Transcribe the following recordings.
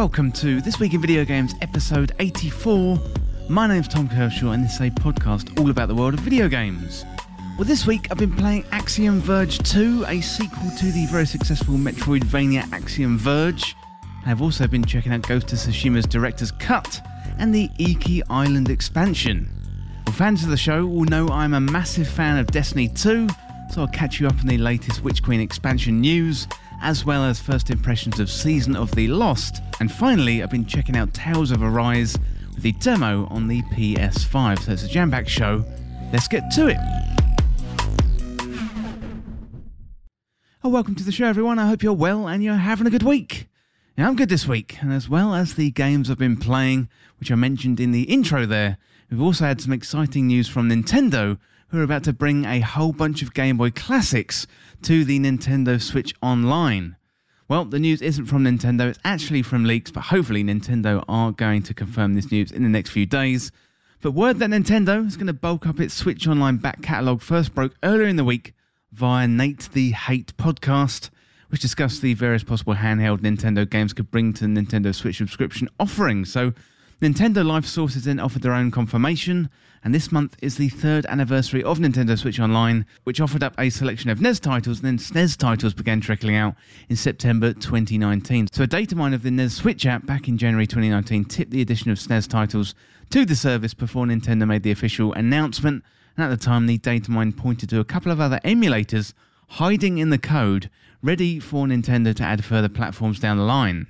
Welcome to This Week in Video Games episode 84. My name's Tom Kershaw and this is a podcast all about the world of video games. Well, this week I've been playing Axiom Verge 2, a sequel to the very successful Metroidvania Axiom Verge. I've also been checking out Ghost of Tsushima's Director's Cut and the Iki Island expansion. Well, fans of the show will know I'm a massive fan of Destiny 2, so I'll catch you up on the latest Witch Queen expansion news as well as first impressions of Season of the Lost. And finally, I've been checking out Tales of Arise with the demo on the PS5. So it's a jam packed show. Let's get to it. Oh, welcome to the show, everyone. I hope you're well and you're having a good week. Now, I'm good this week, and as well as the games I've been playing, which I mentioned in the intro there, we've also had some exciting news from Nintendo, who are about to bring a whole bunch of Game Boy classics to the Nintendo Switch Online. Well, the news isn't from Nintendo, it's actually from leaks, but hopefully Nintendo are going to confirm this news in the next few days. But word that Nintendo is going to bulk up its Switch Online back catalogue first broke earlier in the week via Nate the Hate podcast, which discussed the various possible handheld Nintendo games could bring to the Nintendo Switch subscription offering. So Nintendo Life sources then offered their own confirmation, and this month is the third anniversary of Nintendo Switch Online, which offered up a selection of NES titles, and then SNES titles began trickling out in September 2019. So a data mine of the NES Switch app back in January 2019 tipped the addition of SNES titles to the service before Nintendo made the official announcement, and at the time the data mine pointed to a couple of other emulators hiding in the code, ready for Nintendo to add further platforms down the line.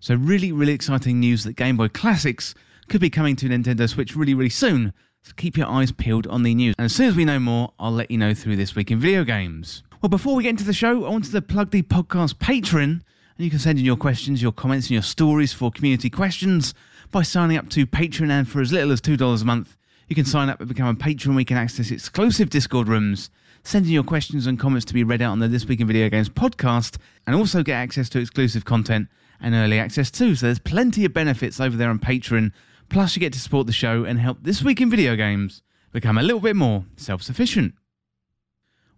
So, really, really exciting news that Game Boy Classics could be coming to Nintendo Switch really, really soon. So, keep your eyes peeled on the news. And as soon as we know more, I'll let you know through this week in video games. Well, before we get into the show, I wanted to plug the podcast Patreon. And you can send in your questions, your comments, and your stories for community questions by signing up to Patreon. And for as little as $2 a month, you can sign up and become a patron. We can access exclusive Discord rooms send in your questions and comments to be read out on the This Week in Video Games podcast, and also get access to exclusive content and early access too. So there's plenty of benefits over there on Patreon. Plus, you get to support the show and help This Week in Video Games become a little bit more self sufficient.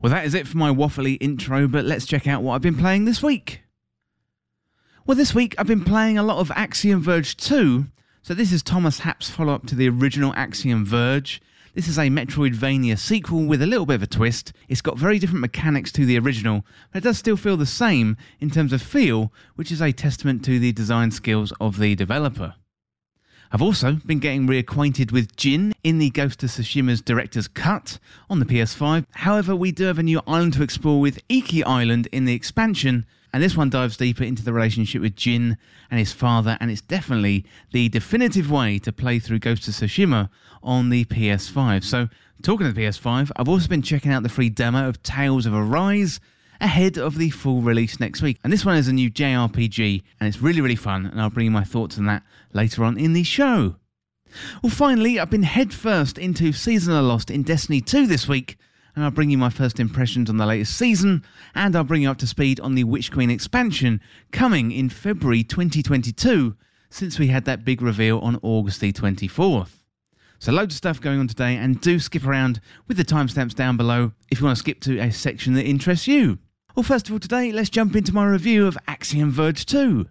Well, that is it for my waffly intro, but let's check out what I've been playing this week. Well, this week I've been playing a lot of Axiom Verge 2. So, this is Thomas Happ's follow up to the original Axiom Verge. This is a Metroidvania sequel with a little bit of a twist. It's got very different mechanics to the original, but it does still feel the same in terms of feel, which is a testament to the design skills of the developer. I've also been getting reacquainted with Jin in the Ghost of Tsushima's director's cut on the PS5. However, we do have a new island to explore with Iki Island in the expansion, and this one dives deeper into the relationship with Jin and his father, and it's definitely the definitive way to play through Ghost of Tsushima on the PS5. So, talking of the PS5, I've also been checking out the free demo of Tales of Arise ahead of the full release next week. And this one is a new JRPG, and it's really, really fun, and I'll bring you my thoughts on that later on in the show. Well, finally, I've been headfirst into Season of Lost in Destiny 2 this week and I'll bring you my first impressions on the latest season, and I'll bring you up to speed on the Witch Queen expansion coming in February 2022, since we had that big reveal on August the 24th. So, loads of stuff going on today, and do skip around with the timestamps down below if you want to skip to a section that interests you. Well, first of all, today, let's jump into my review of Axiom Verge 2.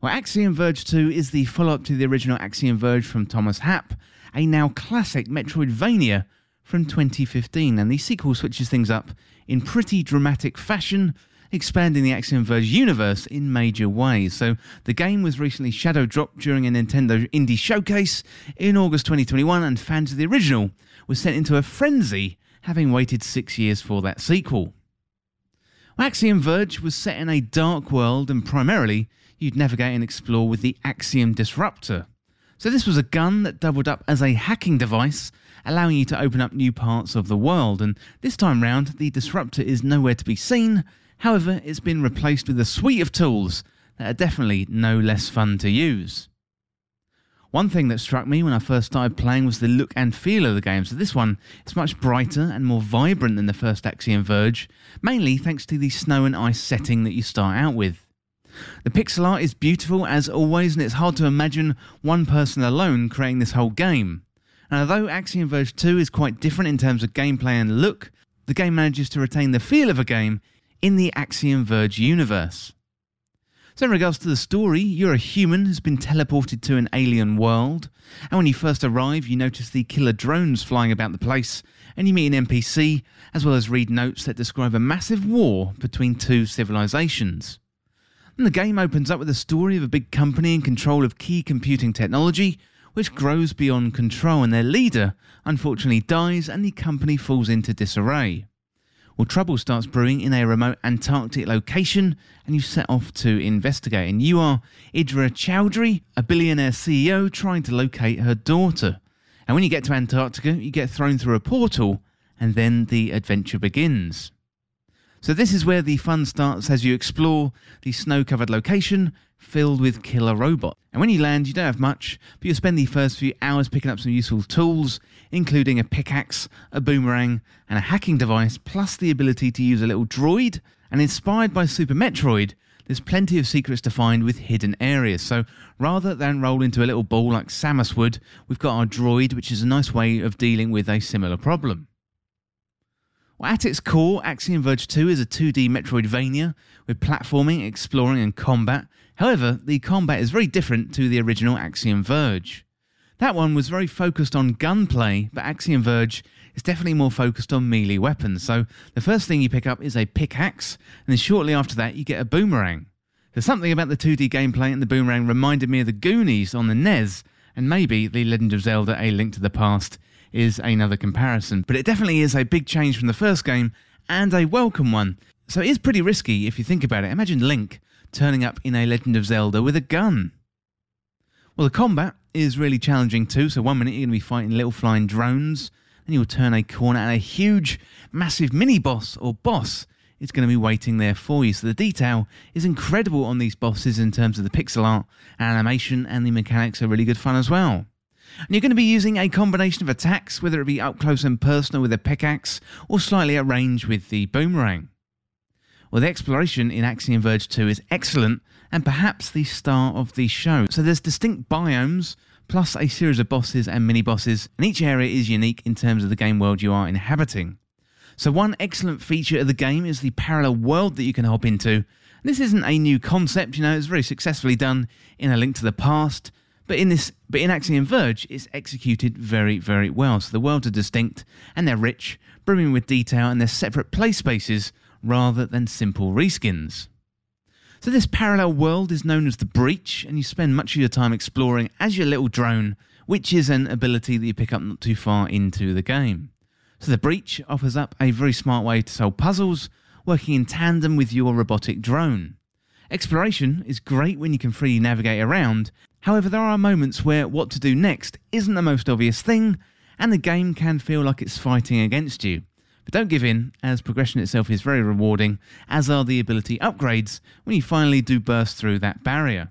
Well, Axiom Verge 2 is the follow up to the original Axiom Verge from Thomas Happ, a now classic Metroidvania from 2015, and the sequel switches things up in pretty dramatic fashion, expanding the Axiom Verge universe in major ways. So, the game was recently shadow dropped during a Nintendo Indie Showcase in August 2021, and fans of the original were sent into a frenzy, having waited six years for that sequel. Axiom Verge was set in a dark world and primarily you'd navigate and explore with the Axiom Disruptor. So, this was a gun that doubled up as a hacking device, allowing you to open up new parts of the world. And this time round, the Disruptor is nowhere to be seen. However, it's been replaced with a suite of tools that are definitely no less fun to use. One thing that struck me when I first started playing was the look and feel of the game. So this one is much brighter and more vibrant than the first Axiom Verge, mainly thanks to the snow and ice setting that you start out with. The pixel art is beautiful as always, and it's hard to imagine one person alone creating this whole game. And although Axiom Verge 2 is quite different in terms of gameplay and look, the game manages to retain the feel of a game in the Axiom Verge universe. So, in regards to the story, you're a human who's been teleported to an alien world, and when you first arrive, you notice the killer drones flying about the place, and you meet an NPC, as well as read notes that describe a massive war between two civilizations. And the game opens up with a story of a big company in control of key computing technology, which grows beyond control, and their leader unfortunately dies, and the company falls into disarray. Well, trouble starts brewing in a remote Antarctic location, and you set off to investigate. And you are Indra Chowdhury, a billionaire CEO trying to locate her daughter. And when you get to Antarctica, you get thrown through a portal, and then the adventure begins. So, this is where the fun starts as you explore the snow covered location filled with killer robots. And when you land, you don't have much, but you'll spend the first few hours picking up some useful tools, including a pickaxe, a boomerang, and a hacking device, plus the ability to use a little droid. And inspired by Super Metroid, there's plenty of secrets to find with hidden areas. So rather than roll into a little ball like Samus would, we've got our droid, which is a nice way of dealing with a similar problem. Well, at its core, Axiom Verge 2 is a 2D Metroidvania with platforming, exploring, and combat. However, the combat is very different to the original Axiom Verge. That one was very focused on gunplay, but Axiom Verge is definitely more focused on melee weapons. So the first thing you pick up is a pickaxe, and then shortly after that, you get a boomerang. There's something about the 2D gameplay and the boomerang reminded me of the Goonies on the NES, and maybe The Legend of Zelda A Link to the Past is another comparison. But it definitely is a big change from the first game and a welcome one. So it is pretty risky if you think about it. Imagine Link turning up in a Legend of Zelda with a gun. Well, the combat is really challenging too. So one minute you're going to be fighting little flying drones, and you'll turn a corner and a huge, massive mini boss or boss is going to be waiting there for you. So the detail is incredible on these bosses in terms of the pixel art, animation, and the mechanics are really good fun as well. And you're going to be using a combination of attacks, whether it be up close and personal with a pickaxe or slightly at range with the boomerang. Well, the exploration in Axiom Verge 2 is excellent and perhaps the star of the show. So there's distinct biomes, plus a series of bosses and mini bosses, and each area is unique in terms of the game world you are inhabiting. So, one excellent feature of the game is the parallel world that you can hop into. This isn't a new concept, you know, it's very successfully done in A Link to the Past, but in this, but in Axiom Verge, it's executed very, very well. So the worlds are distinct and they're rich, brimming with detail, and they're separate play spaces rather than simple reskins. So this parallel world is known as the Breach, and you spend much of your time exploring as your little drone, which is an ability that you pick up not too far into the game. So the Breach offers up a very smart way to solve puzzles, working in tandem with your robotic drone. Exploration is great when you can freely navigate around, however, there are moments where what to do next isn't the most obvious thing, and the game can feel like it's fighting against you. But don't give in, as progression itself is very rewarding, as are the ability upgrades when you finally do burst through that barrier.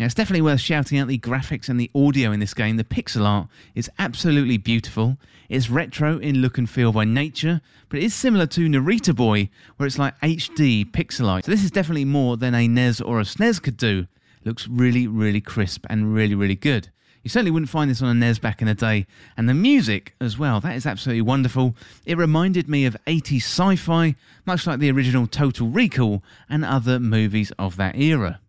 Now, it's definitely worth shouting out the graphics and the audio in this game. The pixel art is absolutely beautiful. It's retro in look and feel by nature, but it is similar to Narita Boy, where it's like HD pixel art. So this is definitely more than a NES or a SNES could do. It looks really, really crisp and really, really good. You certainly wouldn't find this on a NES back in the day. And the music as well, that is absolutely wonderful. It reminded me of 80s sci fi, much like the original Total Recall and other movies of that era.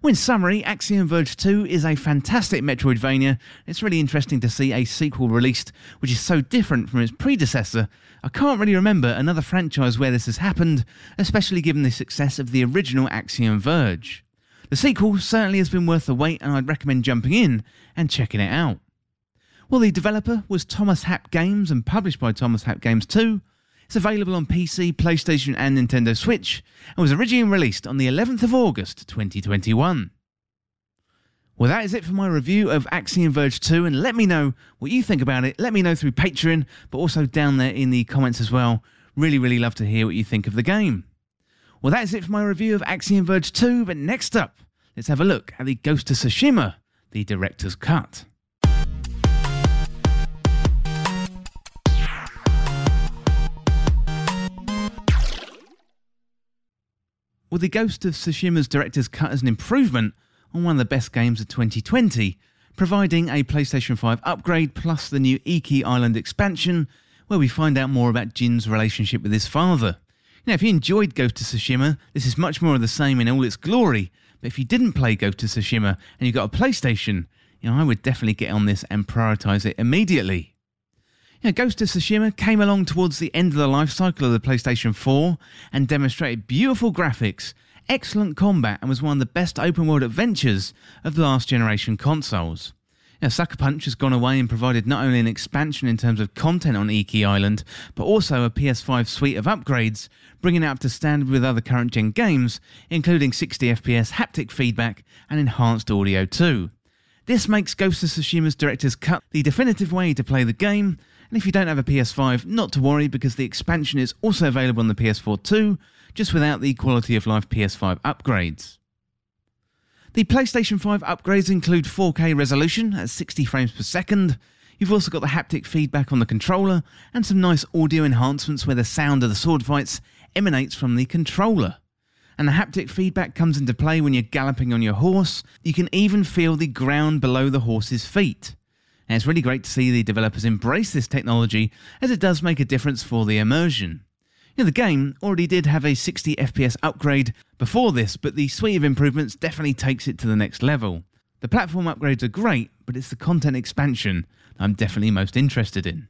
Well, in summary, Axiom Verge 2 is a fantastic Metroidvania. It's really interesting to see a sequel released which is so different from its predecessor. I can't really remember another franchise where this has happened, especially given the success of the original Axiom Verge. The sequel certainly has been worth the wait, and I'd recommend jumping in and checking it out. Well, the developer was Thomas Happ Games and published by Thomas Happ Games 2. It's available on PC, PlayStation, and Nintendo Switch, and was originally released on the 11th of August 2021. Well, that is it for my review of Axiom Verge 2, and let me know what you think about it. Let me know through Patreon, but also down there in the comments as well. Really, really love to hear what you think of the game. Well, that is it for my review of Axiom Verge 2, but next up, let's have a look at the Ghost of Tsushima, the director's cut. Well, the Ghost of Tsushima's director's cut is an improvement on one of the best games of 2020, providing a PlayStation 5 upgrade plus the new Iki Island expansion, where we find out more about Jin's relationship with his father. Now, if you enjoyed Ghost of Tsushima, this is much more of the same in all its glory. But if you didn't play Ghost of Tsushima and you got a PlayStation, you know, I would definitely get on this and prioritize it immediately. You know, Ghost of Tsushima came along towards the end of the life cycle of the PlayStation 4 and demonstrated beautiful graphics, excellent combat, and was one of the best open world adventures of the last generation consoles. Now, Sucker Punch has gone away and provided not only an expansion in terms of content on Iki Island, but also a PS5 suite of upgrades, bringing it up to standard with other current gen games, including 60 FPS haptic feedback and enhanced audio too. This makes Ghost of Tsushima's Director's Cut the definitive way to play the game, and if you don't have a PS5, not to worry because the expansion is also available on the PS4 too, just without the quality of life PS5 upgrades. The PlayStation 5 upgrades include 4K resolution at 60 frames per second. You've also got the haptic feedback on the controller and some nice audio enhancements where the sound of the sword fights emanates from the controller. And the haptic feedback comes into play when you're galloping on your horse. You can even feel the ground below the horse's feet. And it's really great to see the developers embrace this technology as it does make a difference for the immersion. Know, the game already did have a 60 FPS upgrade before this, but the suite of improvements definitely takes it to the next level. The platform upgrades are great, but it's the content expansion I'm definitely most interested in.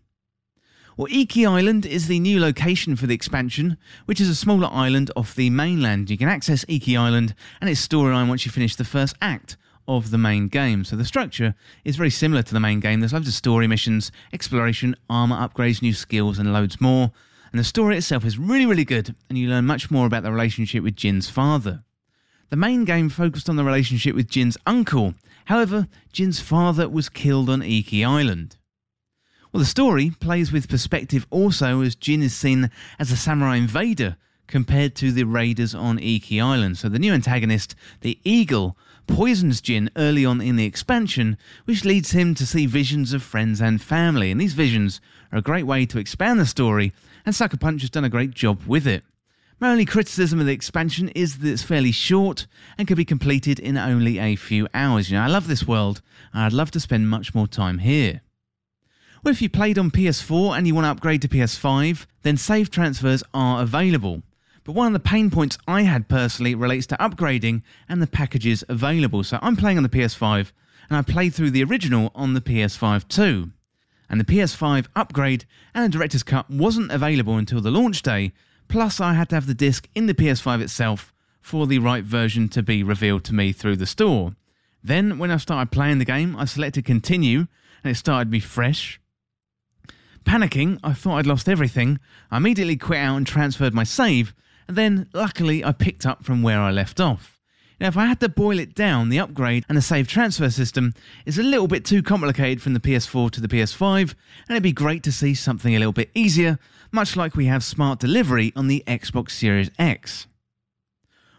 Well, Iki Island is the new location for the expansion, which is a smaller island off the mainland. You can access Iki Island and its storyline once you finish the first act of the main game. So the structure is very similar to the main game. There's loads of story missions, exploration, armor upgrades, new skills, and loads more and the story itself is really, really good, and you learn much more about the relationship with Jin's father. The main game focused on the relationship with Jin's uncle, however, Jin's father was killed on Iki Island. Well, the story plays with perspective also as Jin is seen as a samurai invader compared to the raiders on Iki Island. So the new antagonist, the Eagle, poisons Jin early on in the expansion, which leads him to see visions of friends and family. And these visions are a great way to expand the story and Sucker Punch has done a great job with it. My only criticism of the expansion is that it's fairly short and can be completed in only a few hours. You know, I love this world and I'd love to spend much more time here. Well, if you played on PS4 and you want to upgrade to PS5, then save transfers are available. But one of the pain points I had personally relates to upgrading and the packages available. So I'm playing on the PS5 and I played through the original on the PS5 too and the PS5 upgrade and the director's cut wasn't available until the launch day, plus I had to have the disc in the PS5 itself for the right version to be revealed to me through the store. Then, when I started playing the game, I selected continue and it started me fresh. Panicking, I thought I'd lost everything. I immediately quit out and transferred my save, and then luckily I picked up from where I left off. Now, if I had to boil it down, the upgrade and the save transfer system is a little bit too complicated from the PS4 to the PS5, and it'd be great to see something a little bit easier, much like we have smart delivery on the Xbox Series X.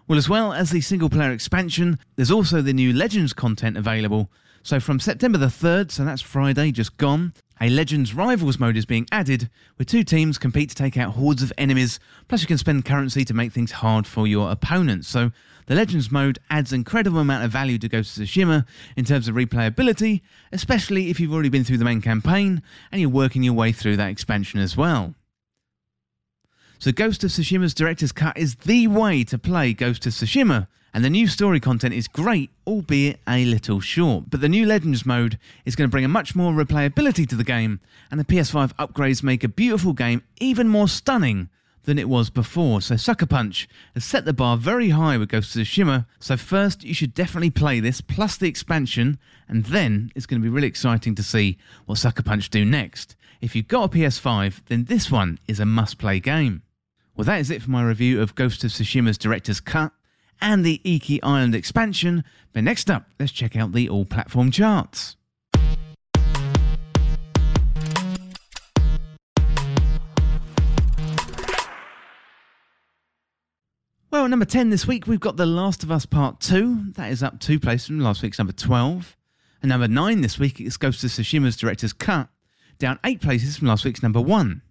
Well, as well as the single player expansion, there's also the new Legends content available. So from September the 3rd, so that's Friday just gone, a Legends Rivals mode is being added, where two teams compete to take out hordes of enemies, plus you can spend currency to make things hard for your opponents. So the Legends mode adds an incredible amount of value to Ghost of Tsushima in terms of replayability, especially if you've already been through the main campaign and you're working your way through that expansion as well. So Ghost of Tsushima's Director's Cut is the way to play Ghost of Tsushima, and the new story content is great, albeit a little short. But the new Legends mode is going to bring a much more replayability to the game, and the PS5 upgrades make a beautiful game even more stunning than it was before. So Sucker Punch has set the bar very high with Ghost of Tsushima. So first, you should definitely play this, plus the expansion, and then it's going to be really exciting to see what Sucker Punch do next. If you've got a PS5, then this one is a must-play game. Well, that is it for my review of Ghost of Tsushima's Director's Cut and the Iki Island expansion. But next up, let's check out the all-platform charts. Well, number 10 this week, we've got The Last of Us Part 2. That is up two places from last week's number 12. And number 9 this week, it's Ghost of Tsushima's Director's Cut, down eight places from last week's number 1.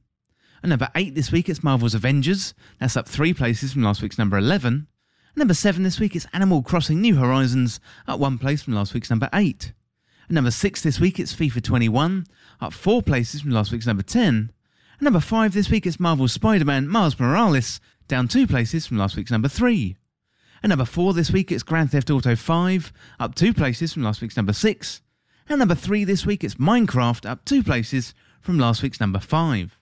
And number 8 this week, it's Marvel's Avengers. That's up three places from last week's number 11. And number 7 this week, it's Animal Crossing New Horizons, up one place from last week's number 8. At number 6 this week, it's FIFA 21, up 4 places from last week's number 10. At number 5 this week, it's Marvel's Spider Man Miles Morales, down 2 places from last week's number 3. At number 4 this week, it's Grand Theft Auto 5, up 2 places from last week's number 6. And number 3 this week, it's Minecraft, up 2 places from last week's number 5.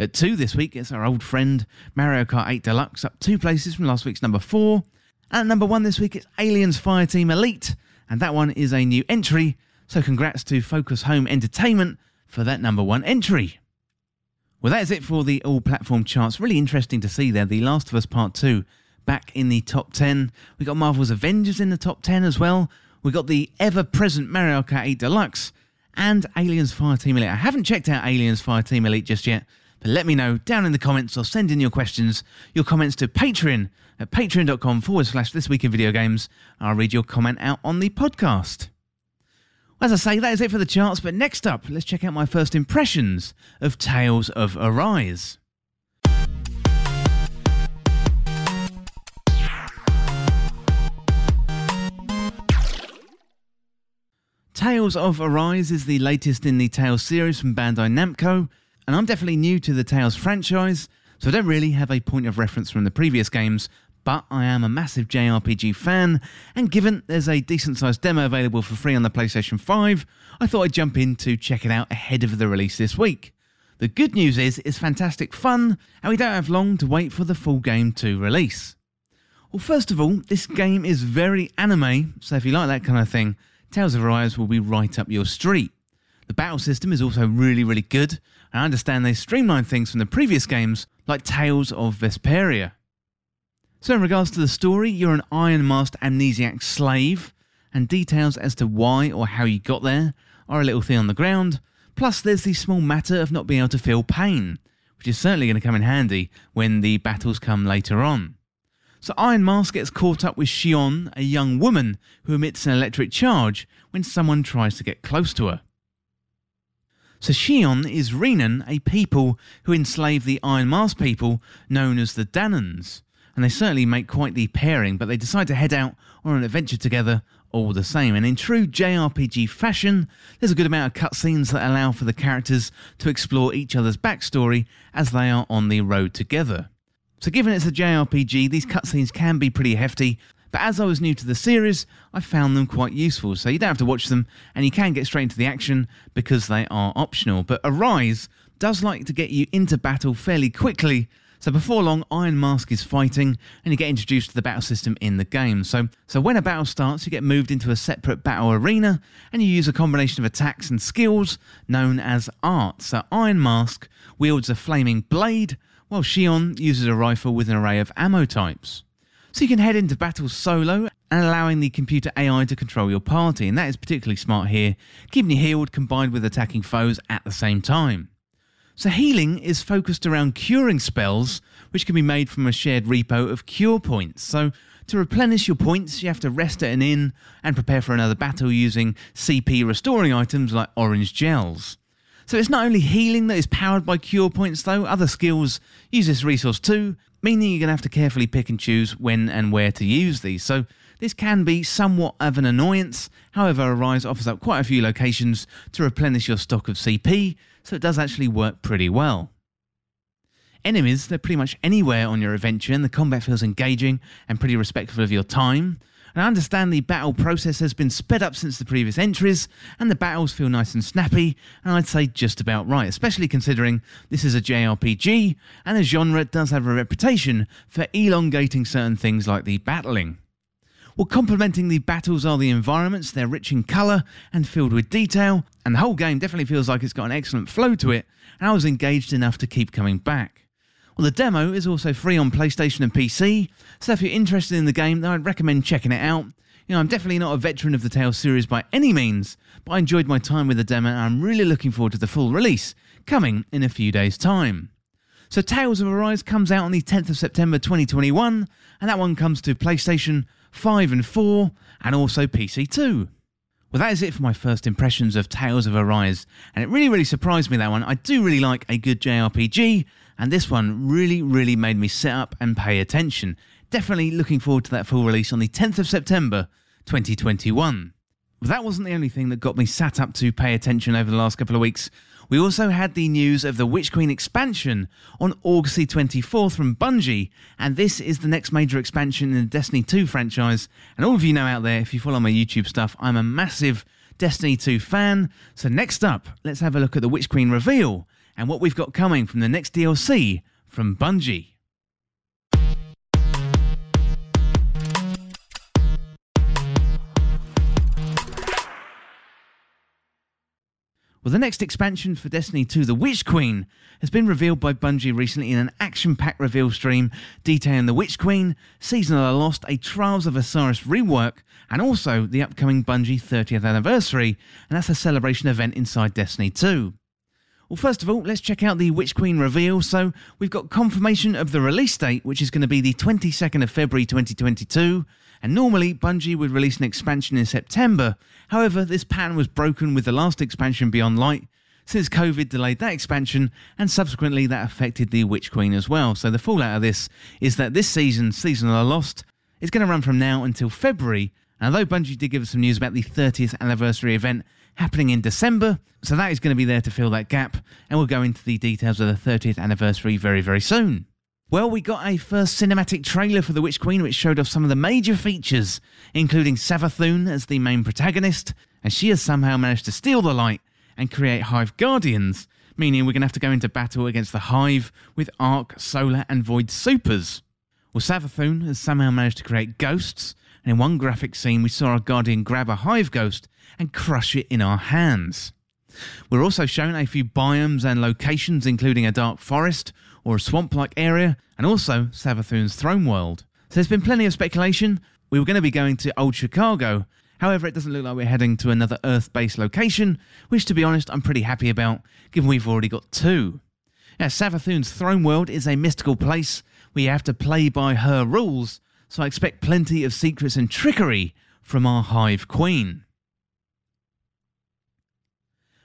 At 2 this week, it's our old friend Mario Kart 8 Deluxe, up 2 places from last week's number 4. And at number 1 this week, it's Aliens Fireteam Elite, and that one is a new entry, so congrats to Focus Home Entertainment for that number 1 entry. Well, that is it for the all platform charts. Really interesting to see there. The Last of Us Part 2 back in the top 10. We got Marvel's Avengers in the top 10 as well. We got the ever present Mario Kart 8 Deluxe and Aliens Fireteam Elite. I haven't checked out Aliens Fireteam Elite just yet, but let me know down in the comments or send in your questions, your comments to Patreon at patreon.com forward slash this week in video games. I'll read your comment out on the podcast. As I say, that is it for the charts, but next up, let's check out my first impressions of Tales of Arise. Tales of Arise is the latest in the Tales series from Bandai Namco, and I'm definitely new to the Tales franchise, so I don't really have a point of reference from the previous games, but I am a massive JRPG fan, and given there's a decent sized demo available for free on the PlayStation 5, I thought I'd jump in to check it out ahead of the release this week. The good news is it's fantastic fun, and we don't have long to wait for the full game to release. Well, first of all, this game is very anime, so if you like that kind of thing, Tales of Arise will be right up your street. The battle system is also really, really good, I understand they streamlined things from the previous games like Tales of Vesperia. So, in regards to the story, you're an Iron Masked amnesiac slave, and details as to why or how you got there are a little thing on the ground. Plus, there's the small matter of not being able to feel pain, which is certainly going to come in handy when the battles come later on. So Iron Mask gets caught up with Shionne, a young woman who emits an electric charge when someone tries to get close to her. So Shionne is Renan, a people who enslave the Iron Mask people known as the Dahnans. and they certainly make quite the pairing, but they decide to head out on an adventure together all the same. And in true JRPG fashion, there's a good amount of cutscenes that allow for the characters to explore each other's backstory as they are on the road together. So, given it's a JRPG, these cutscenes can be pretty hefty, but as I was new to the series, I found them quite useful. So, you don't have to watch them, and you can get straight into the action because they are optional. But Arise does like to get you into battle fairly quickly. So before long, Iron Mask is fighting, and you get introduced to the battle system in the game. So, so when a battle starts, you get moved into a separate battle arena, and you use a combination of attacks and skills known as art. So Iron Mask wields a flaming blade, while Shionne uses a rifle with an array of ammo types. So you can head into battle solo and allowing the computer AI to control your party, and that is particularly smart here, keeping you healed combined with attacking foes at the same time. So healing is focused around curing spells, which can be made from a shared repo of cure points. So to replenish your points, you have to rest at an inn and prepare for another battle using CP restoring items like orange gels. So it's not only healing that is powered by cure points, though, other skills use this resource too, meaning you're going to have to carefully pick and choose when and where to use these. So this can be somewhat of an annoyance. However, Arise offers up quite a few locations to replenish your stock of CP, so it does actually work pretty well. Enemies, they're pretty much anywhere on your adventure, and the combat feels engaging and pretty respectful of your time. And I understand the battle process has been sped up since the previous entries, and the battles feel nice and snappy, and I'd say just about right, especially considering this is a JRPG, and the genre does have a reputation for elongating certain things like the battling. Well, complementing the battles are the environments, they're rich in colour and filled with detail, and the whole game definitely feels like it's got an excellent flow to it, and I was engaged enough to keep coming back. Well, the demo is also free on PlayStation and PC, so if you're interested in the game, then I'd recommend checking it out. You know, I'm definitely not a veteran of the Tales series by any means, but I enjoyed my time with the demo and I'm really looking forward to the full release, coming in a few days' time. So, Tales of Arise comes out on the 10th of September 2021, and that one comes to PlayStation 5 and 4, and also PC 2. Well, that is it for my first impressions of Tales of Arise, and it really, really surprised me that one. I do really like a good JRPG, and this one really, really made me sit up and pay attention. Definitely looking forward to that full release on the 10th of September 2021. But that wasn't the only thing that got me sat up to pay attention over the last couple of weeks. We also had the news of the Witch Queen expansion on August the 24th from Bungie, and this is the next major expansion in the Destiny 2 franchise. And all of you know out there, if you follow my YouTube stuff, I'm a massive Destiny 2 fan. So next up, let's have a look at the Witch Queen reveal and what we've got coming from the next DLC from Bungie. Well, the next expansion for Destiny 2, The Witch Queen, has been revealed by Bungie recently in an action packed reveal stream detailing The Witch Queen, Season of the Lost, a Trials of Osiris rework, and also the upcoming Bungie 30th anniversary, and that's a celebration event inside Destiny 2. Well, first of all, let's check out the Witch Queen reveal. So, we've got confirmation of the release date, which is going to be the 22nd of February 2022 and normally Bungie would release an expansion in September. However, this pattern was broken with the last expansion Beyond Light, since COVID delayed that expansion, and subsequently that affected the Witch Queen as well. So the fallout of this is that this season, Season of the Lost, is going to run from now until February. And although Bungie did give us some news about the 30th anniversary event happening in December, so that is going to be there to fill that gap, and we'll go into the details of the 30th anniversary very, very soon. Well, we got a first cinematic trailer for The Witch Queen, which showed off some of the major features, including Savathun as the main protagonist, and she has somehow managed to steal the light and create Hive Guardians, meaning we're going to have to go into battle against the Hive with Arc, Solar, and Void supers. Well, Savathun has somehow managed to create ghosts, and in one graphic scene, we saw our Guardian grab a Hive ghost and crush it in our hands. We're also shown a few biomes and locations, including a dark forest, or a swamp like area, and also Savathun's throne world. So there's been plenty of speculation. We were going to be going to Old Chicago. However, it doesn't look like we're heading to another Earth based location, which to be honest, I'm pretty happy about, given we've already got two. Now, Savathun's throne world is a mystical place where you have to play by her rules, so I expect plenty of secrets and trickery from our Hive Queen.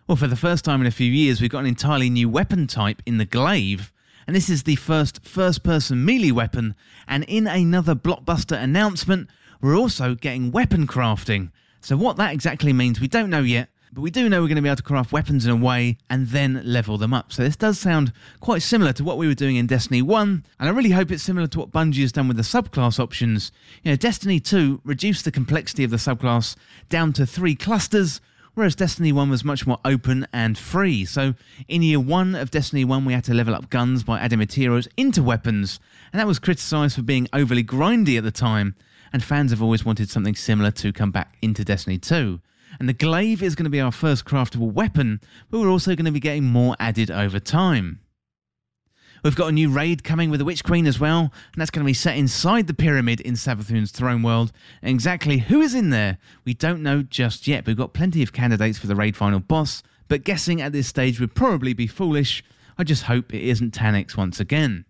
Well, for the first time in a few years, we've got an entirely new weapon type in the glaive, and this is the first first person melee weapon. And in another blockbuster announcement, we're also getting weapon crafting. So, what that exactly means, we don't know yet, but we do know we're going to be able to craft weapons in a way and then level them up. So, this does sound quite similar to what we were doing in Destiny 1, and I really hope it's similar to what Bungie has done with the subclass options. You know, Destiny 2 reduced the complexity of the subclass down to three clusters whereas Destiny 1 was much more open and free. So, in year 1 of Destiny 1, we had to level up guns by adding materials into weapons, and that was criticised for being overly grindy at the time, and fans have always wanted something similar to come back into Destiny 2. And the glaive is going to be our first craftable weapon, but we're also going to be getting more added over time. We've got a new raid coming with the Witch Queen as well, and that's going to be set inside the pyramid in Savathun's throne world. And exactly who is in there, we don't know just yet. We've got plenty of candidates for the raid final boss, but guessing at this stage would probably be foolish. I just hope it isn't Taniks once again.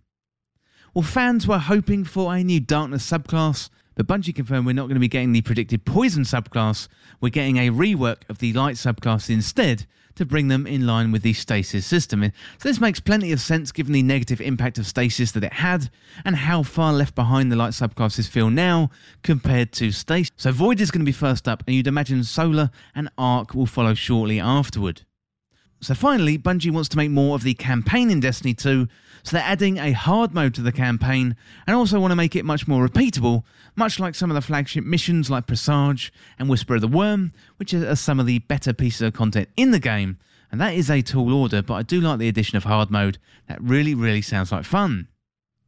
Well, fans were hoping for a new Darkness subclass, but Bungie confirmed we're not going to be getting the predicted Poison subclass. We're getting a rework of the Light subclass instead, to bring them in line with the stasis system. So this makes plenty of sense given the negative impact of stasis that it had and how far left behind the light subclasses feel now compared to stasis. So Void is going to be first up and you'd imagine Solar and Arc will follow shortly afterward. So finally, Bungie wants to make more of the campaign in Destiny 2, so they're adding a hard mode to the campaign and also want to make it much more repeatable, much like some of the flagship missions like Presage and Whisper of the Worm, which are some of the better pieces of content in the game. And that is a tall order, but I do like the addition of hard mode. That really, really sounds like fun.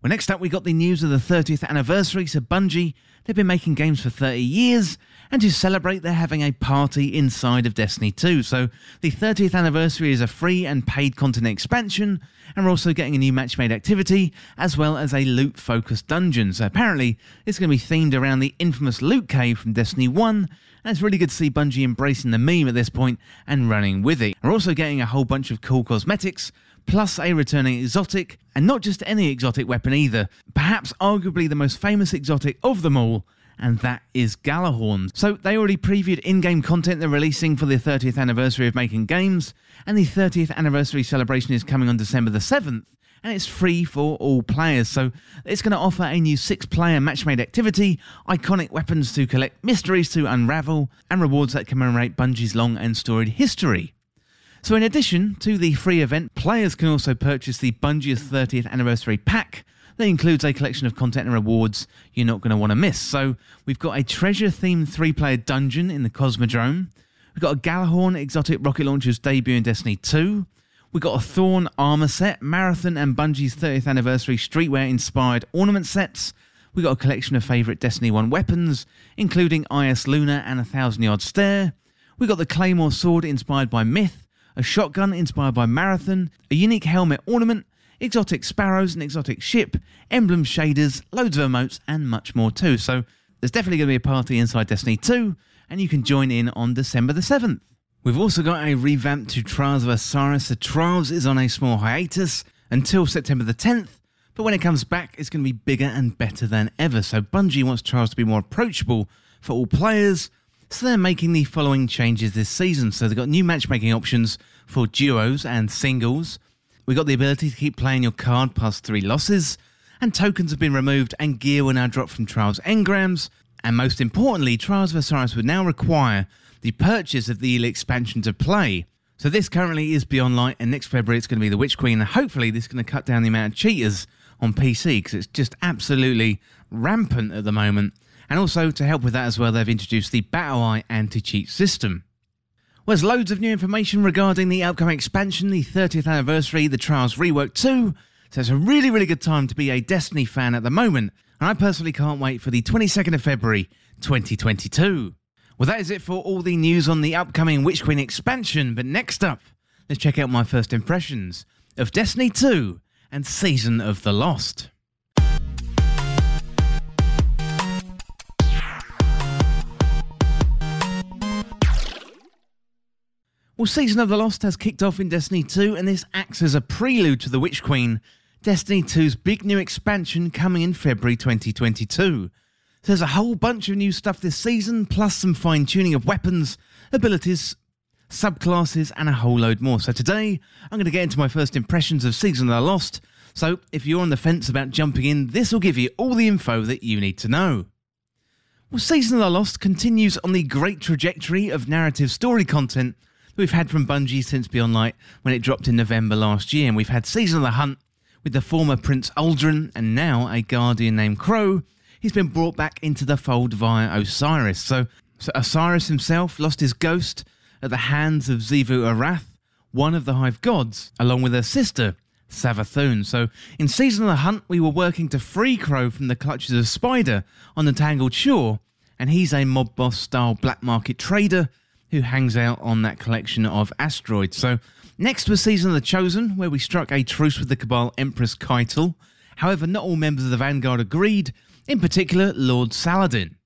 Well, next up, we got the news of the 30th anniversary. So, Bungie, they've been making games for 30 years, and to celebrate, they're having a party inside of Destiny 2. So, the 30th anniversary is a free and paid content expansion, and we're also getting a new match made activity, as well as a loot focused dungeon. So, apparently, it's going to be themed around the infamous loot cave from Destiny 1, and it's really good to see Bungie embracing the meme at this point and running with it. We're also getting a whole bunch of cool cosmetics, plus a returning exotic, and not just any exotic weapon either, perhaps arguably the most famous exotic of them all, and that is Gjallarhorn. So they already previewed in-game content they're releasing for the 30th anniversary of making games, and the 30th anniversary celebration is coming on December the 7th, and it's free for all players. So it's going to offer a new six player match made activity, iconic weapons to collect, mysteries to unravel, and rewards that commemorate Bungie's long and storied history. So, in addition to the free event, players can also purchase the Bungie's 30th anniversary pack. That includes a collection of content and rewards you're not going to want to miss. So, we've got a treasure themed three player dungeon in the Cosmodrome. We've got a Gjallarhorn exotic rocket launcher's debut in Destiny 2. We've got a Thorn armor set, Marathon and Bungie's 30th anniversary streetwear inspired ornament sets. We've got a collection of favourite Destiny 1 weapons, including Eyasluna and a Thousand Yard Stare. We've got the Claymore sword inspired by Myth a shotgun inspired by Marathon, a unique helmet ornament, exotic sparrows, an exotic ship, emblem shaders, loads of emotes, and much more too. So there's definitely going to be a party inside Destiny 2, and you can join in on December the 7th. We've also got a revamp to Trials of Osiris. The Trials is on a small hiatus until September the 10th, but when it comes back, it's going to be bigger and better than ever. So Bungie wants Trials to be more approachable for all players, so they're making the following changes this season. So they've got new matchmaking options for duos and singles. We've got the ability to keep playing your card past three losses, and tokens have been removed and gear will now drop from Trials engrams. And most importantly, Trials of Osiris would now require the purchase of the expansion to play. So this currently is Beyond Light, and next February it's going to be the Witch Queen, and hopefully this is going to cut down the amount of cheaters on PC because it's just absolutely rampant at the moment. And also, to help with that as well, they've introduced the BattlEye anti cheat system. Well, there's loads of new information regarding the upcoming expansion, the 30th anniversary, the Trials Rework 2. So it's a really, really good time to be a Destiny fan at the moment. And I personally can't wait for the 22nd of February 2022. Well, that is it for all the news on the upcoming Witch Queen expansion. But next up, let's check out my first impressions of Destiny 2 and Season of the Lost. Well, Season of the Lost has kicked off in Destiny 2, and this acts as a prelude to the Witch Queen, Destiny 2's big new expansion coming in February 2022. There's a whole bunch of new stuff this season, plus some fine tuning of weapons, abilities, subclasses, and a whole load more. So today, I'm going to get into my first impressions of Season of the Lost. So if you're on the fence about jumping in, this will give you all the info that you need to know. Well, Season of the Lost continues on the great trajectory of narrative story content we've had from Bungie since Beyond Light when it dropped in November last year. And we've had Season of the Hunt with the former Prince Uldren and now a Guardian named Crow. He's been brought back into the fold via Osiris. So, so Osiris himself lost his ghost at the hands of Xivu Arath, one of the Hive gods, along with her sister, Savathun. So, in Season of the Hunt, we were working to free Crow from the clutches of Spider on the Tangled Shore, and he's a mob boss style black market trader who hangs out on that collection of asteroids. So, next was Season of the Chosen, where we struck a truce with the Cabal Empress Caiatl. However, not all members of the Vanguard agreed, in particular, Lord Saladin.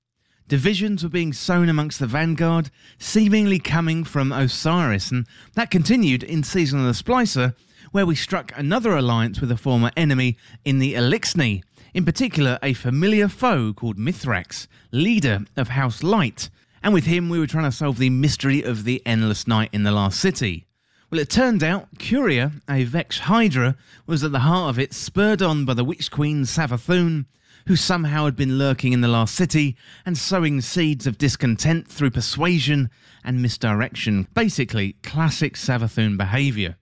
Divisions were being sown amongst the Vanguard, seemingly coming from Osiris, and that continued in Season of the Splicer, where we struck another alliance with a former enemy in the Eliksni, in particular a familiar foe called Mithrax, leader of House Light, and with him we were trying to solve the mystery of the Endless Night in the Last City. Well, it turned out Quria, a Vex Hydra, was at the heart of it, spurred on by the Witch Queen Savathun, who somehow had been lurking in the Last City and sowing seeds of discontent through persuasion and misdirection. Basically, classic Savathun behaviour.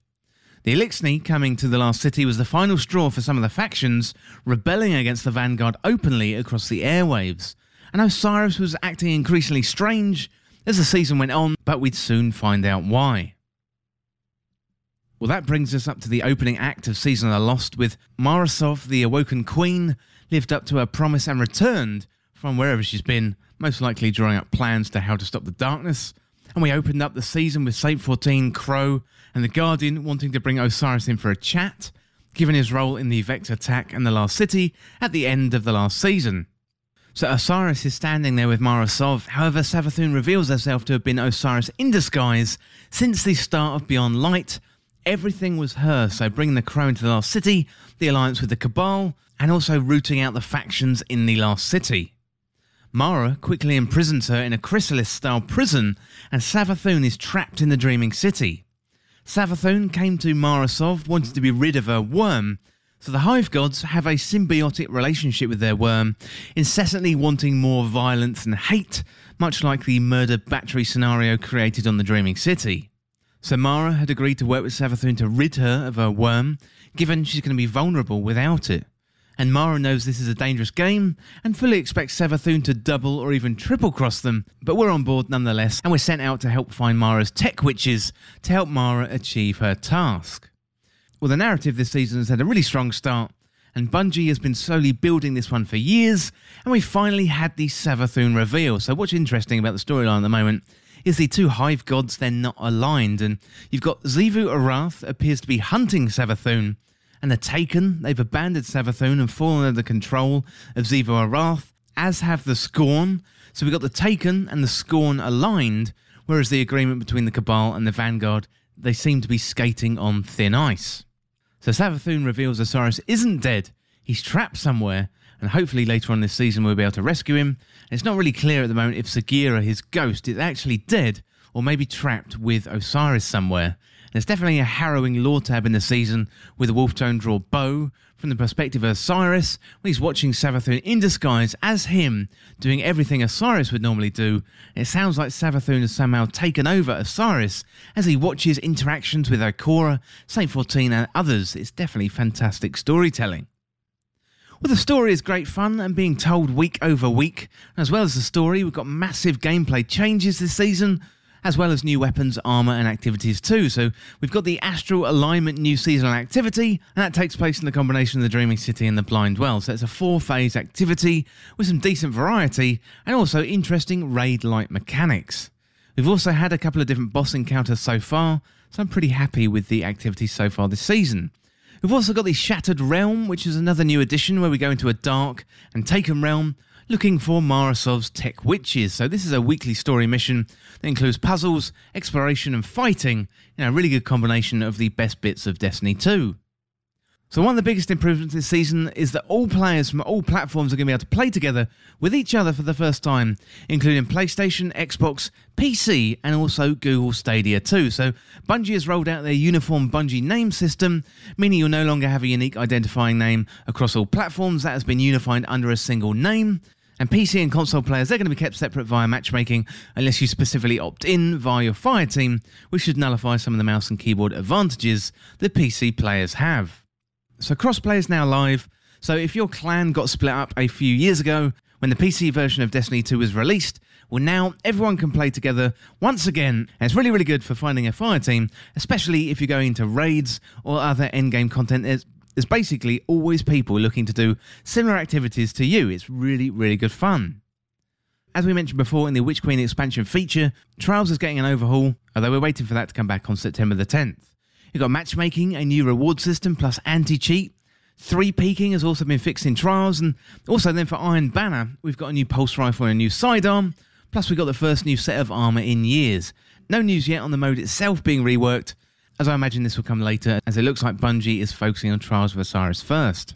The Eliksni coming to the Last City was the final straw for some of the factions, rebelling against the Vanguard openly across the airwaves and Osiris was acting increasingly strange as the season went on, but we'd soon find out why. Well, that brings us up to the opening act of Season of the Lost, with Mara Sov, the Awoken Queen, lived up to her promise and returned from wherever she's been, most likely drawing up plans to how to stop the darkness. And we opened up the season with Saint 14, Crow, and the Guardian wanting to bring Osiris in for a chat, given his role in the Vex attack and the Last City at the end of the last season. So Osiris is standing there with Mara Sov. However, Savathun reveals herself to have been Osiris in disguise since the start of Beyond Light. Everything was her, so bringing the crow into the Last City, the alliance with the Cabal, and also rooting out the factions in the Last City. Mara quickly imprisons her in a chrysalis style prison, and Savathun is trapped in the Dreaming City. Savathun came to Mara Sov, wanting to be rid of her worm, So the Hive Gods have a symbiotic relationship with their worm, incessantly wanting more violence and hate, much like the murder battery scenario created on the Dreaming City. So Mara had agreed to work with Savathun to rid her of her worm, given she's going to be vulnerable without it. And Mara knows this is a dangerous game and fully expects Savathun to double or even triple cross them, but we're on board nonetheless and we're sent out to help find Mara's tech witches to help Mara achieve her task. Well, the narrative this season has had a really strong start, and Bungie has been slowly building this one for years, and we finally had the Savathun reveal. So, what's interesting about the storyline at the moment is the two hive gods they're not aligned, and you've got Xivu Arath appears to be hunting Savathun, and the Taken they've abandoned Savathun and fallen under the control of Xivu Arath, as have the Scorn. So we've got the Taken and the Scorn aligned, whereas the agreement between the Cabal and the Vanguard they seem to be skating on thin ice. So Savathun reveals Osiris isn't dead, he's trapped somewhere, and hopefully later on this season we'll be able to rescue him. And it's not really clear at the moment if Sagira, his ghost, is actually dead or maybe trapped with Osiris somewhere. There's definitely a harrowing lore tab in the season with a Wolftone draw bow from the perspective of Osiris when he's watching Savathun in disguise as him doing everything Osiris would normally do. It sounds like Savathun has somehow taken over Osiris as he watches interactions with Ikora, Saint 14 and others. It's definitely fantastic storytelling. Well, the story is great fun and being told week over week. As well as the story, we've got massive gameplay changes this season as well as new weapons, armor, and activities too. So we've got the Astral Alignment new seasonal activity, and that takes place in the combination of the Dreaming City and the Blind Well. So it's a four phase activity with some decent variety and also interesting raid like mechanics. We've also had a couple of different boss encounters so far, so I'm pretty happy with the activities so far this season. We've also got the Shattered Realm, which is another new addition where we go into a dark and taken realm looking for Mara Sov's tech witches. So this is a weekly story mission that includes puzzles, exploration, and fighting. You know, a really good combination of the best bits of Destiny 2. So one of the biggest improvements this season is that all players from all platforms are going to be able to play together with each other for the first time, including PlayStation, Xbox, PC, and also Google Stadia too. So Bungie has rolled out their uniform Bungie name system, meaning you'll no longer have a unique identifying name across all platforms that has been unified under a single name. And PC and console players, they're going to be kept separate via matchmaking unless you specifically opt in via your Fire team, which should nullify some of the mouse and keyboard advantages that PC players have. So crossplay is now live, so if your clan got split up a few years ago when the PC version of Destiny 2 was released, well now everyone can play together once again, and it's really really good for finding a fire team, especially if you're going into raids or other endgame content there's basically always people looking to do similar activities to you. It's really, really good fun. As we mentioned before in the Witch Queen expansion feature, Trials is getting an overhaul, although we're waiting for that to come back on September the 10th. You've got matchmaking, a new reward system, plus anti cheat. Three peaking has also been fixed in Trials, and also then for Iron Banner, we've got a new pulse rifle and a new sidearm, plus we've got the first new set of armour in years. No news yet on the mode itself being reworked, as I imagine this will come later, as it looks like Bungie is focusing on Trials of Osiris first.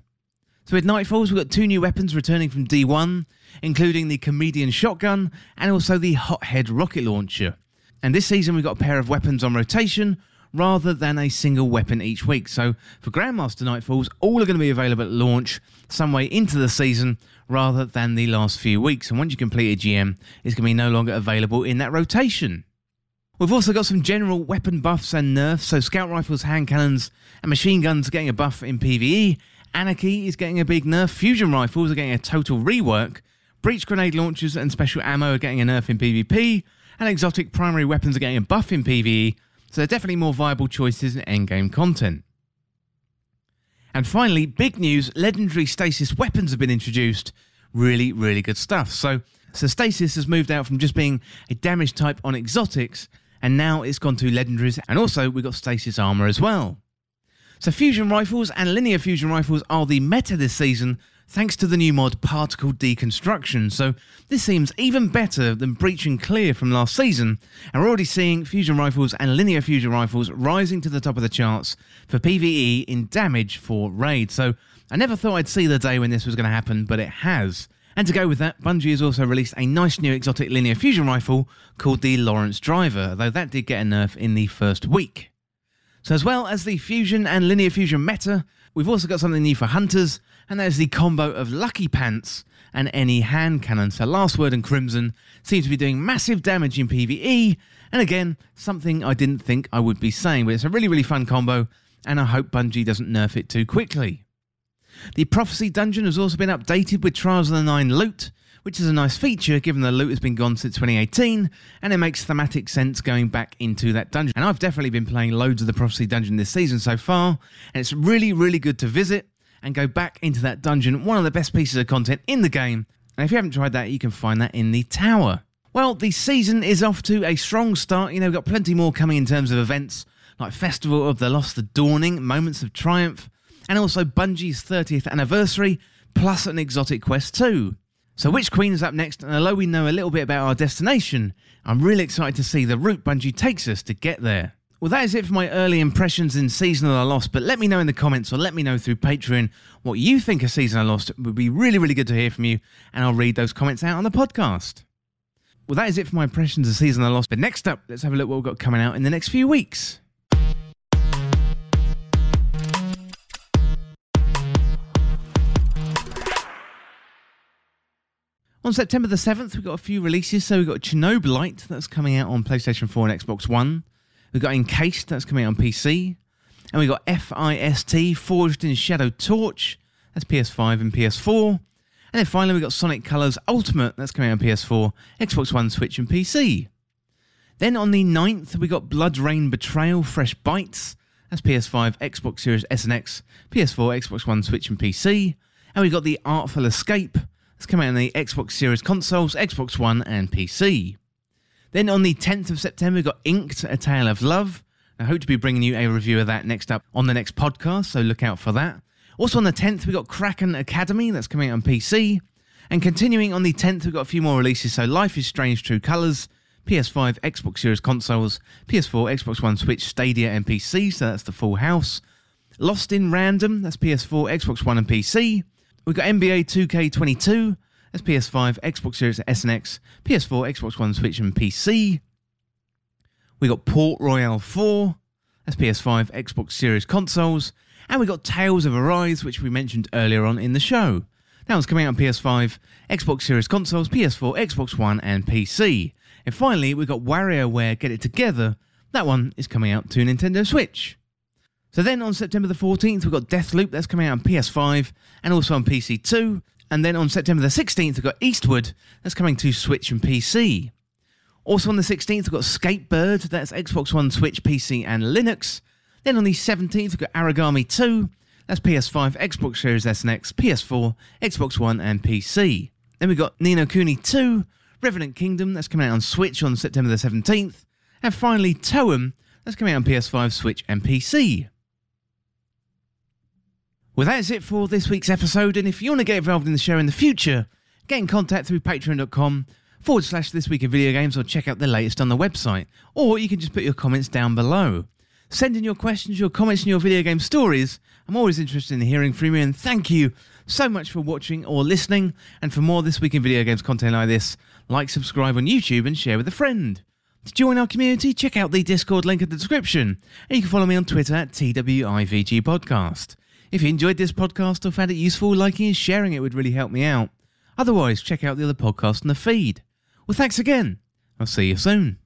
So with Nightfalls, we've got two new weapons returning from D1, including the Comedian Shotgun and also the Hothead Rocket Launcher. And this season, we've got a pair of weapons on rotation rather than a single weapon each week. So for Grandmaster Nightfalls, all are going to be available at launch some way into the season rather than the last few weeks. And once you complete a GM, it's going to be no longer available in that rotation. We've also got some general weapon buffs and nerfs, so scout rifles, hand cannons, and machine guns are getting a buff in PvE. Anarchy is getting a big nerf. Fusion rifles are getting a total rework. Breach grenade launchers and special ammo are getting a nerf in PvP. And exotic primary weapons are getting a buff in PvE. So they're definitely more viable choices in endgame content. And finally, big news legendary stasis weapons have been introduced. Really, really good stuff. So, so stasis has moved out from just being a damage type on exotics and now it's gone to legendaries, and also we've got stasis armor as well. So fusion rifles and linear fusion rifles are the meta this season thanks to the new mod Particle Deconstruction. So this seems even better than Breach and Clear from last season, and we're already seeing fusion rifles and linear fusion rifles rising to the top of the charts for PvE in damage for raid. So I never thought I'd see the day when this was going to happen, but it has. And to go with that, Bungie has also released a nice new exotic linear fusion rifle called the Lorentz Driver, though that did get a nerf in the first week. So, as well as the fusion and linear fusion meta, We've also got something new for hunters, and that is the combo of Lucky Pants and any hand cannon. So, Last Word and Crimson seem to be doing massive damage in PvE, and again, something I didn't think I would be saying, but it's a really, really fun combo, and I hope Bungie doesn't nerf it too quickly. The Prophecy Dungeon has also been updated with Trials of the Nine loot, which is a nice feature given the loot has been gone since 2018 and it makes thematic sense going back into that dungeon. And I've definitely been playing loads of the Prophecy Dungeon this season so far, and it's really, really good to visit and go back into that dungeon. One of the best pieces of content in the game. And if you haven't tried that, you can find that in the tower. Well, the season is off to a strong start. You know, we've got plenty more coming in terms of events like Festival of the Lost, The Dawning, Moments of Triumph, and also Bungie's 30th anniversary, plus an exotic quest too. So, Witch Queen is up next? And although we know a little bit about our destination, I'm really excited to see the route Bungie takes us to get there. Well, that is it for my early impressions in Season of the Lost, but let me know in the comments or let me know through Patreon what you think of Season of the Lost. It would be really, really good to hear from you, and I'll read those comments out on the podcast. Well, that is it for my impressions of Season of the Lost, but next up, let's have a look what we've got coming out in the next few weeks. On September the 7th, we've got a few releases. So we've got Chernobylite, that's coming out on PlayStation 4 and Xbox One. We've got Encased, that's coming out on PC. And we've got FIST, Forged in Shadow Torch, that's PS5 and PS4. And then finally, we've got Sonic Colors Ultimate, that's coming out on PS4, Xbox One, Switch, and PC. Then on the 9th, we got BloodRayne Betrayal Fresh Bites, that's PS5, Xbox Series S and X, PS4, Xbox One, Switch, and PC. And we've got The Artful Escape, it's coming out on the Xbox Series consoles, Xbox One, and PC. Then on the 10th of September, we've got Inked, A Tale of Love. I hope to be bringing you a review of that next up on the next podcast, so look out for that. Also on the 10th, we've got Kraken Academy, that's coming out on PC. And continuing on the 10th, we've got a few more releases, so Life is Strange True Colors, PS5, Xbox Series consoles, PS4, Xbox One, Switch, Stadia, and PC, so that's the full house. Lost in Random, that's PS4, Xbox One, and PC. We've got NBA 2K22, that's PS5, Xbox Series S and X, PS4, Xbox One, Switch, and PC. We got Port Royale 4, that's PS5, Xbox Series consoles, and we got Tales of Arise, which we mentioned earlier on in the show. That one's coming out on PS5, Xbox Series consoles, PS4, Xbox One, and PC. And finally, we got WarioWare Get It Together. That one is coming out to Nintendo Switch. So then on September the 14th, we've got Deathloop, that's coming out on PS5 and also on PC too. And then on September the 16th, we've got Eastward, that's coming to Switch and PC. Also on the 16th, we've got Skatebird, that's Xbox One, Switch, PC, and Linux. Then on the 17th, we've got Aragami 2, that's PS5, Xbox Series S and X, PS4, Xbox One, and PC. Then we've got Ni no Kuni 2, Revenant Kingdom, that's coming out on Switch on September the 17th. And finally, Toem, that's coming out on PS5, Switch, and PC. Well, that's it for this week's episode. And if you want to get involved in the show in the future, get in contact through patreon.com forward slash this week in video games or check out the latest on the website. Or you can just put your comments down below. Send in your questions, your comments, and your video game stories. I'm always interested in hearing from you. And thank you so much for watching or listening. And for more This Week in Video Games content like this, like, subscribe on YouTube, and share with a friend. To join our community, check out the Discord link in the description. And you can follow me on Twitter at TWIVG Podcast. If you enjoyed this podcast or found it useful, liking and sharing it would really help me out. Otherwise, check out the other podcasts in the feed. Well, thanks again. I'll see you soon.